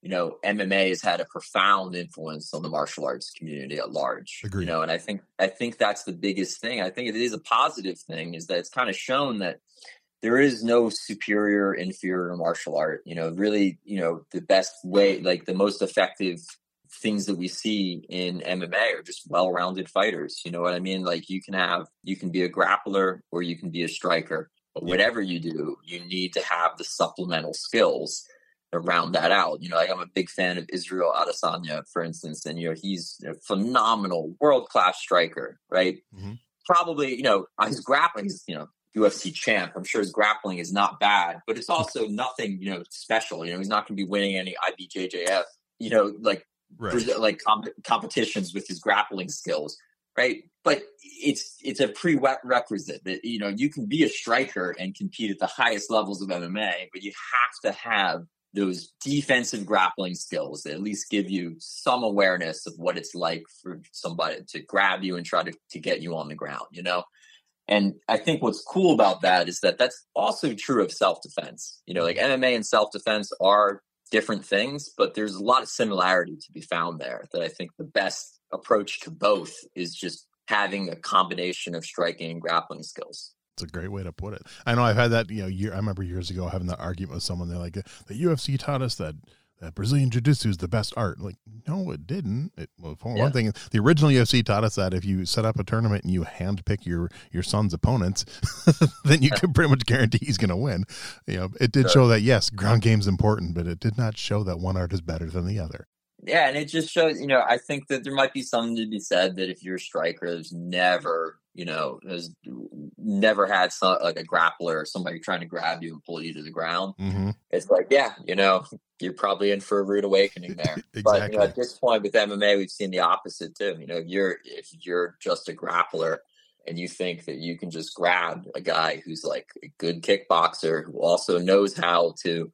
you know, MMA has had a profound influence on the martial arts community at large. Agreed. You know, and I think I think that's the biggest thing. I think it is a positive thing is that it's kind of shown that there is no superior inferior martial art. You know, really, you know, the best way, like the most effective things that we see in MMA are just well-rounded fighters. You know what I mean? Like you can have you can be a grappler or you can be a striker. But whatever you do, you need to have the supplemental skills to round that out. You know, like I'm a big fan of Israel Adesanya, for instance, and you know he's a phenomenal, world class striker, right? Mm-hmm. Probably, you know, his grappling is you know UFC champ. I'm sure his grappling is not bad, but it's also nothing you know special. You know, he's not going to be winning any IBJJF. You know, like right. like comp- competitions with his grappling skills, right? But it's it's a prerequisite that you know you can be a striker and compete at the highest levels of MMA, but you have to have those defensive grappling skills that at least give you some awareness of what it's like for somebody to grab you and try to, to get you on the ground, you know? And I think what's cool about that is that that's also true of self defense. You know, like MMA and self defense are different things, but there's a lot of similarity to be found there that I think the best approach to both is just having a combination of striking and grappling skills. It's a great way to put it. I know I've had that, you know, year, I remember years ago having that argument with someone. They're like, the UFC taught us that, that Brazilian Jiu Jitsu is the best art. Like, no, it didn't. It, well, for yeah. one thing, the original UFC taught us that if you set up a tournament and you handpick your your son's opponents, then you can pretty much guarantee he's going to win. You know, it did sure. show that yes, ground game's important, but it did not show that one art is better than the other. Yeah, and it just shows, you know, I think that there might be something to be said that if you're a striker, there's never you know, has never had some, like a grappler or somebody trying to grab you and pull you to the ground, mm-hmm. it's like, yeah, you know, you're probably in for a rude awakening there. exactly. But you know, at this point with MMA, we've seen the opposite too. You know, if you're if you're just a grappler and you think that you can just grab a guy who's like a good kickboxer who also knows how to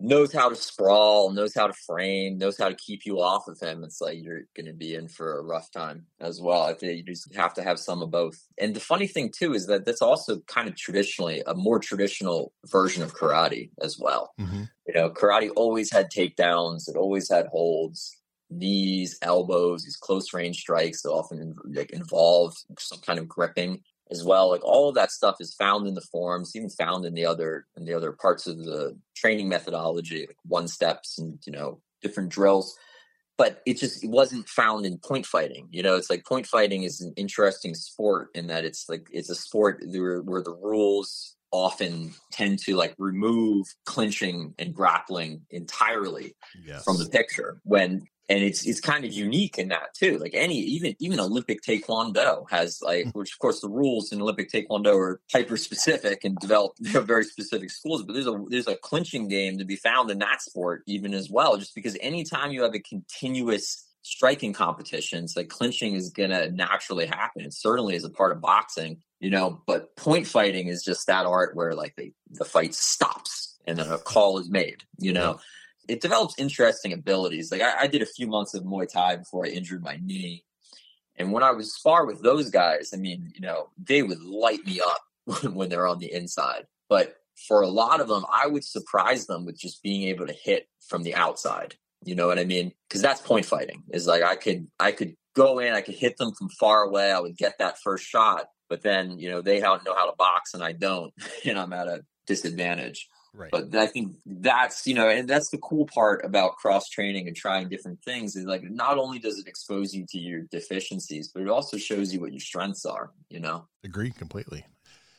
knows how to sprawl, knows how to frame, knows how to keep you off of him. It's like you're going to be in for a rough time as well. I think you just have to have some of both. And the funny thing too is that that's also kind of traditionally a more traditional version of karate as well. Mm-hmm. You know, karate always had takedowns, it always had holds, knees, elbows, these close range strikes that often like involve some kind of gripping as well. Like all of that stuff is found in the forms, even found in the other in the other parts of the training methodology, like one steps and you know different drills. But it just it wasn't found in point fighting. You know, it's like point fighting is an interesting sport in that it's like it's a sport where, where the rules often tend to like remove clinching and grappling entirely yes. from the picture when and it's it's kind of unique in that too. Like any even even Olympic Taekwondo has like, hmm. which of course the rules in Olympic Taekwondo are hyper specific and develop very specific schools. But there's a there's a clinching game to be found in that sport even as well. Just because anytime you have a continuous striking competitions, like clinching is gonna naturally happen. It certainly is a part of boxing, you know. But point fighting is just that art where like they, the fight stops and then a call is made, you know. It develops interesting abilities. Like I, I, did a few months of Muay Thai before I injured my knee. And when I was spar with those guys, I mean, you know, they would light me up when they're on the inside. But for a lot of them, I would surprise them with just being able to hit from the outside. You know what I mean? Because that's point fighting. Is like I could I could go in, I could hit them from far away. I would get that first shot, but then you know they don't know how to box and I don't, and I'm at a disadvantage. Right. But I think that's, you know, and that's the cool part about cross training and trying different things is like not only does it expose you to your deficiencies, but it also shows you what your strengths are, you know? Agree completely.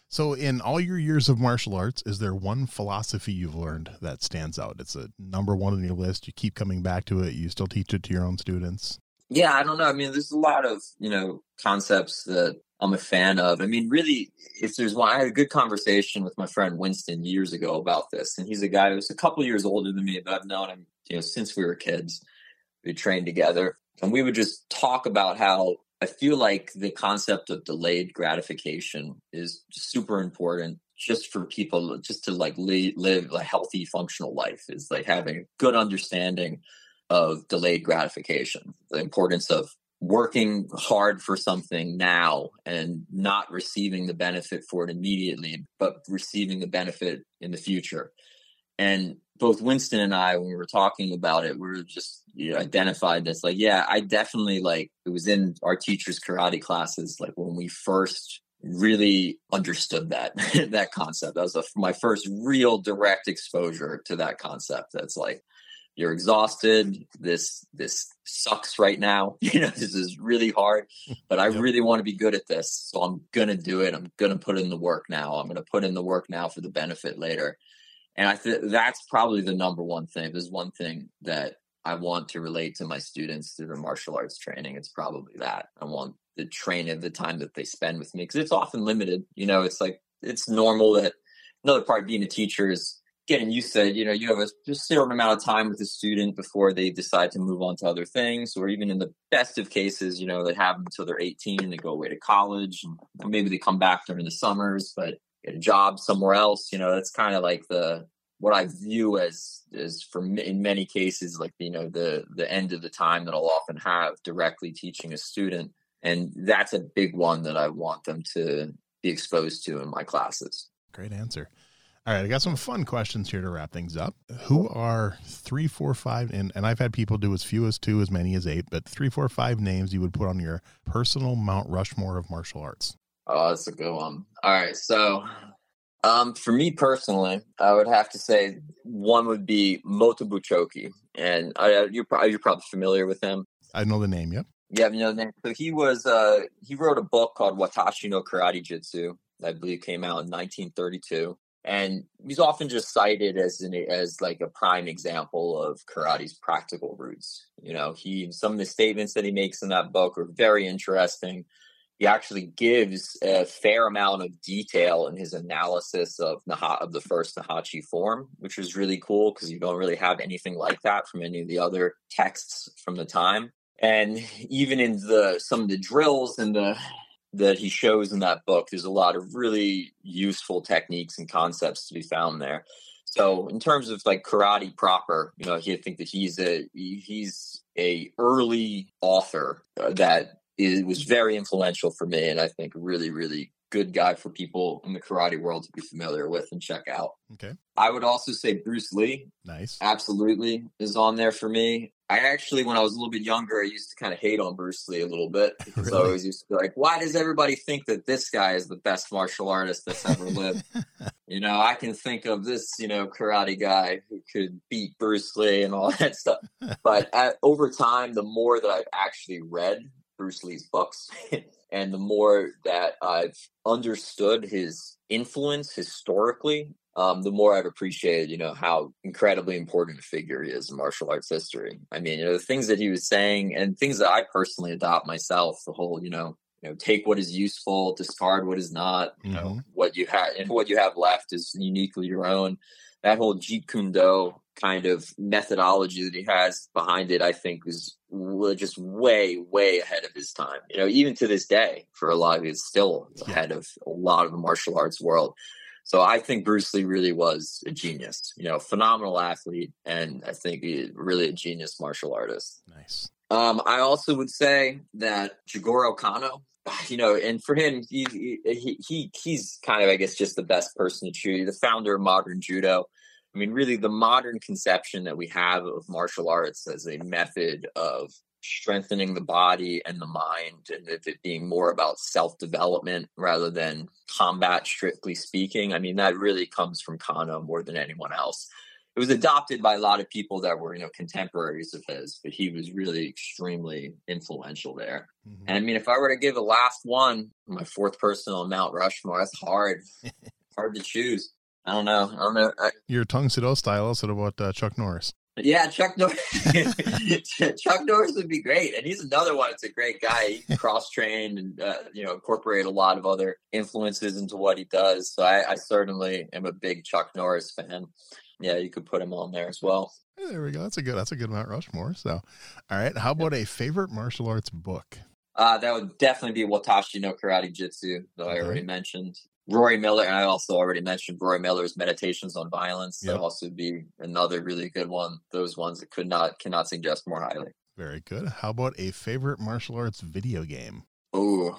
So, in all your years of martial arts, is there one philosophy you've learned that stands out? It's a number one on your list. You keep coming back to it. You still teach it to your own students. Yeah, I don't know. I mean, there's a lot of you know concepts that I'm a fan of. I mean, really, if there's one, I had a good conversation with my friend Winston years ago about this, and he's a guy who's a couple years older than me, but I've known him, you know, since we were kids. We trained together, and we would just talk about how I feel like the concept of delayed gratification is super important just for people just to like live, live a healthy functional life is like having a good understanding of delayed gratification the importance of working hard for something now and not receiving the benefit for it immediately, but receiving the benefit in the future. And both Winston and I, when we were talking about it, we were just you know, identified this like, yeah, I definitely like it was in our teachers' karate classes, like when we first really understood that that concept. That was a, my first real direct exposure to that concept. That's like you're exhausted this this sucks right now you know this is really hard but i really want to be good at this so i'm gonna do it i'm gonna put in the work now i'm gonna put in the work now for the benefit later. And i think that's probably the number one thing there's one thing that i want to relate to my students through their martial arts training it's probably that i want the training the time that they spend with me because it's often limited you know it's like it's normal that another part being a teacher is getting you said, you know, you have a certain amount of time with the student before they decide to move on to other things, or even in the best of cases, you know, they have them until they're 18 and they go away to college, and maybe they come back during the summers, but get a job somewhere else. You know, that's kind of like the what I view as is for in many cases like you know the the end of the time that I'll often have directly teaching a student, and that's a big one that I want them to be exposed to in my classes. Great answer. All right, I got some fun questions here to wrap things up. Who are three, four, five, and, and I've had people do as few as two, as many as eight, but three, four, five names you would put on your personal Mount Rushmore of martial arts? Oh, that's a good one. All right, so um, for me personally, I would have to say one would be Motobu Choki, and I, you're probably you're probably familiar with him. I know the name. Yep. Yeah, you know the name. So he was uh, he wrote a book called Watashi no Karate Jitsu. I believe came out in 1932 and he's often just cited as an as like a prime example of karate's practical roots you know he some of the statements that he makes in that book are very interesting he actually gives a fair amount of detail in his analysis of Naha of the first Naihanchi form, which was really cool because you don't really have anything like that from any of the other texts from the time. And even in the some of the drills and the that he shows in that book, there's a lot of really useful techniques and concepts to be found there. So in terms of like karate proper, you know, I think that he's a he's a early author uh, that it was very influential for me, and I think really, really good guy for people in the karate world to be familiar with and check out. Okay. I would also say Bruce Lee. Nice. Absolutely is on there for me. I actually, when I was a little bit younger, I used to kind of hate on Bruce Lee a little bit because really? I always used to be like, why does everybody think that this guy is the best martial artist that's ever lived? you know, I can think of this, you know, karate guy who could beat Bruce Lee and all that stuff. but at, over time, the more that I've actually read Bruce Lee's books. and the more that I've understood his influence historically, um, the more I've appreciated, you know, how incredibly important a figure he is in martial arts history. I mean, you know, the things that he was saying and things that I personally adopt myself, the whole, you know, you know, take what is useful, discard what is not, you mm-hmm. know, what you have and what you have left is uniquely your own. That whole Jeet Kune Do kind of methodology that he has behind it, I think is just way, way ahead of his time. You know, even to this day, for a lot of it, still yeah. ahead of a lot of the martial arts world. So I think Bruce Lee really was a genius, you know, phenomenal athlete, and I think he really a genius martial artist. Nice. Um, I also would say that Jigoro Kano, you know, and for him, he, he, he he's kind of, I guess, just the best person to choose, the founder of modern judo. I mean, really, the modern conception that we have of martial arts as a method of strengthening the body and the mind, and if it being more about self development rather than combat, strictly speaking. I mean, that really comes from Kano more than anyone else. It was adopted by a lot of people that were, you know, contemporaries of his, but he was really extremely influential there. Mm-hmm. And I mean, if I were to give a last one, my fourth person on Mount Rushmore, that's hard. hard to choose. I don't know. I don't know. I, Your Tang Soo Do style. So about uh, Chuck Norris. Yeah, Chuck Norris. Chuck Norris would be great, and he's another one. It's a great guy. He cross trained and uh, you know incorporate a lot of other influences into what he does. So I, I, certainly am a big Chuck Norris fan. Yeah, you could put him on there as well. There we go. That's a good. That's a good Mount Rushmore. So, all right. How about a favorite martial arts book? Uh, that would definitely be Watashi no Karate Jitsu that okay. I already mentioned. Rory Miller, and I also already mentioned Rory Miller's Meditations on Violence. Yep. That also be another really good one. Those ones that could not cannot suggest more highly. Very good. How about a favorite martial arts video game? Oh,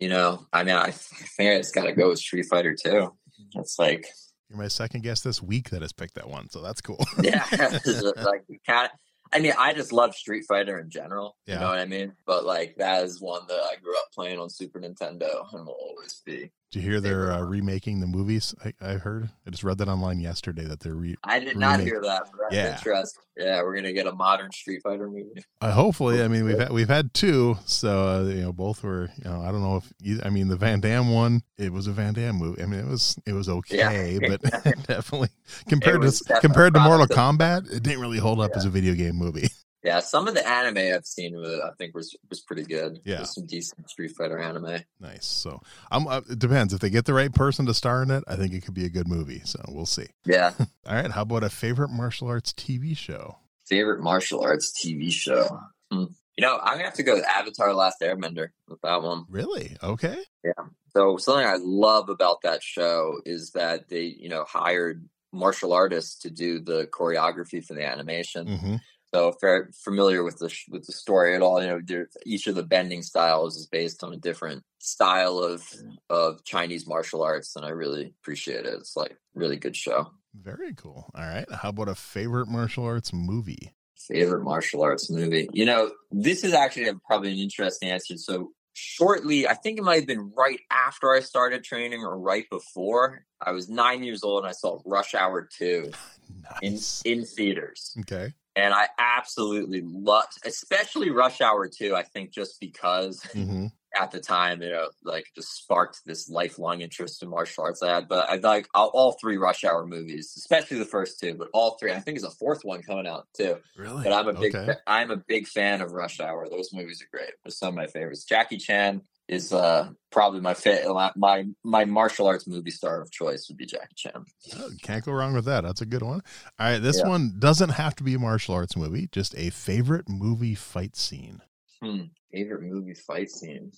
you know, I mean, I think I just got to go with Street Fighter Two. It's like you're my second guest this week that has picked that one, so that's cool. yeah, like kind I mean, I just love Street Fighter in general. Yeah. You know what I mean? But like that is one that I grew up playing on Super Nintendo and will always be. Did you hear they're uh, remaking the movies? I, I, heard. I just read that online yesterday that they're re. I did not hear that. yeah. Interesting. Yeah, we're gonna get a modern Street Fighter movie. Uh, hopefully, I mean we've had, we've had two, so uh, you know both were. You know, I don't know if you, I mean the Van Damme one. It was a Van Damme movie. I mean it was it was okay, yeah. but definitely compared to compared to Mortal Kombat, it didn't really hold up yeah. as a video game movie. Yeah, some of the anime I've seen, I think was was pretty good. Yeah, There's some decent Street Fighter anime. Nice. So, I'm. Uh, it depends if they get the right person to star in it. I think it could be a good movie. So we'll see. Yeah. All right. How about a favorite martial arts TV show? Favorite martial arts TV show. Hmm. You know, I'm gonna have to go with Avatar: Last Airbender with that one. Really? Okay. Yeah. So something I love about that show is that they, you know, hired martial artists to do the choreography for the animation. Mm-hmm. So if you're familiar with the with the story at all, you know, each of the bending styles is based on a different style of of Chinese martial arts, and I really appreciate it. It's like really good show. Very cool. All right, how about a favorite martial arts movie? Favorite martial arts movie? You know, this is actually probably an interesting answer. So shortly, I think it might have been right after I started training or right before. I was nine years old and I saw Rush Hour Two nice. in in theaters. Okay and I absolutely loved, especially Rush Hour 2. I think just because mm-hmm. at the time, you know, like just sparked this lifelong interest in martial arts I had. But I like all, all, three Rush Hour movies, especially the first two, but all three. I think is a fourth one coming out too. Really? But I'm a big, okay. I'm a big fan of Rush Hour. Those movies are great. They're some of my favorites. Jackie Chan, is uh probably my fit my my martial arts movie star of choice would be Jackie Chan. Oh, can't go wrong with that. That's a good one. All right, this yeah. one doesn't have to be a martial arts movie. Just a favorite movie fight scene. Hmm. Favorite movie fight scene.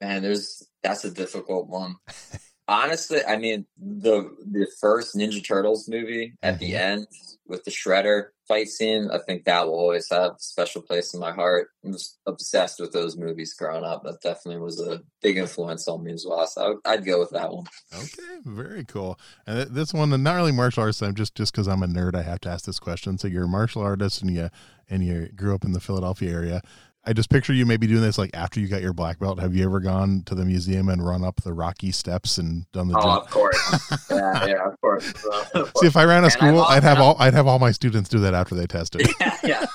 Man, there's that's a difficult one. Honestly, I mean the the first Ninja Turtles movie at the mm-hmm. end with the Shredder fight scene, I think that will always have a special place in my heart. I was obsessed with those movies growing up. That definitely was a big influence on me as well. So I'd go with that one. Okay, very cool. And this one, not really martial arts. I'm just just because I'm a nerd, I have to ask this question. So you're a martial artist and you and you grew up in the Philadelphia area. I just picture you maybe doing this like after you got your black belt. Have you ever gone to the museum and run up the Rocky steps and done the? Oh, jump? of course. yeah, yeah, of course. Uh, See, if I ran a school, I'd have all I'd have all my students do that after they tested. Yeah, yeah.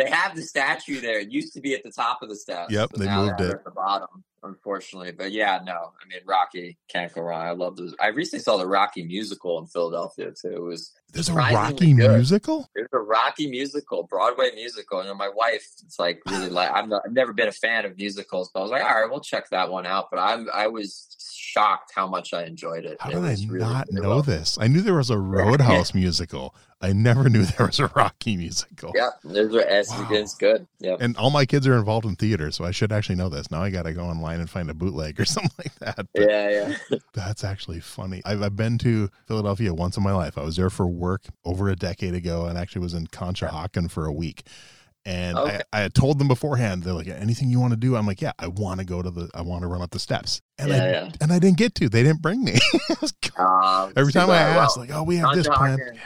They have the statue there. It used to be at the top of the steps. Yep, they moved it at the bottom unfortunately. But yeah, no, I mean Rocky can't go wrong. I love those. I recently saw the Rocky musical in Philadelphia too. It was there's a Rocky good. musical. There's a Rocky musical, Broadway musical. And my wife, it's like really like I'm not, I've never been a fan of musicals, but I was like, all right, we'll check that one out. But I'm I was shocked how much I enjoyed it. How it did I really, not really know well. this? I knew there was a Roadhouse musical. I never knew there was a Rocky musical. Yeah, there's a, wow. it's good. Yeah, and all my kids are involved in theater, so I should actually know this. Now I got to go online and find a bootleg or something like that. But yeah, yeah. that's actually funny. I've, I've been to Philadelphia once in my life. I was there for work over a decade ago, and actually was in Conshohocken for a week. And okay. I, I had told them beforehand, they're like, anything you want to do? I'm like, yeah, I want to go to the, I want to run up the steps. And yeah, I, yeah. and I didn't get to, they didn't bring me. uh, Every time I asked, well, like, oh, we have this plan. Yeah.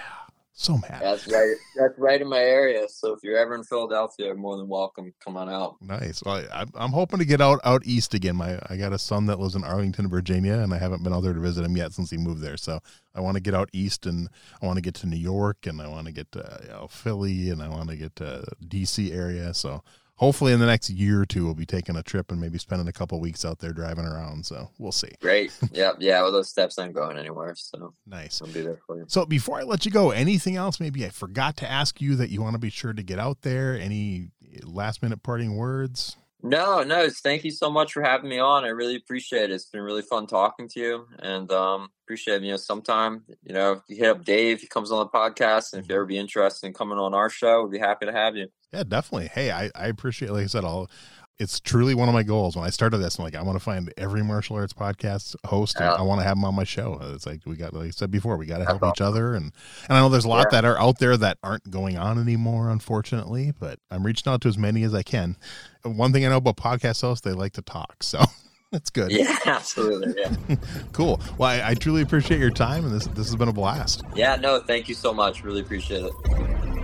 So mad. That's right. That's right in my area. So if you're ever in Philadelphia, you're more than welcome. Come on out. Nice. Well, I, am hoping to get out out east again. My I got a son that lives in Arlington, Virginia, and I haven't been out there to visit him yet since he moved there. So I want to get out east, and I want to get to New York, and I want to get to you know, Philly, and I want to get to DC area. So hopefully in the next year or two we'll be taking a trip and maybe spending a couple weeks out there driving around. So we'll see. Great. Yeah yeah well those steps aren't going anywhere so nice. I'll be there for you. So before i let you go anything else? Maybe i forgot to ask you that you want to be sure to get out there? Any last minute parting words no, no. Thank you so much for having me on. I really appreciate it. It's been really fun talking to you, and um, appreciate you know sometime you know you hit up Dave. He comes on the podcast, and if you ever be interested in coming on our show, we'd be happy to have you. Yeah, definitely. Hey, I, I appreciate. Like I said, I'll it's truly one of my goals. When I started this, I'm like, I want to find every martial arts podcast host. Yeah. I want to have them on my show. It's like we got, like I said before, we got to help That's each other, and and I know there's a lot yeah. that are out there that aren't going on anymore, unfortunately. But I'm reaching out to as many as I can. One thing I know about podcast hosts, they like to talk, so. That's good. Yeah, absolutely. Yeah. cool. Well, I, I truly appreciate your time, and this this has been a blast. Yeah. No, thank you so much. Really appreciate it.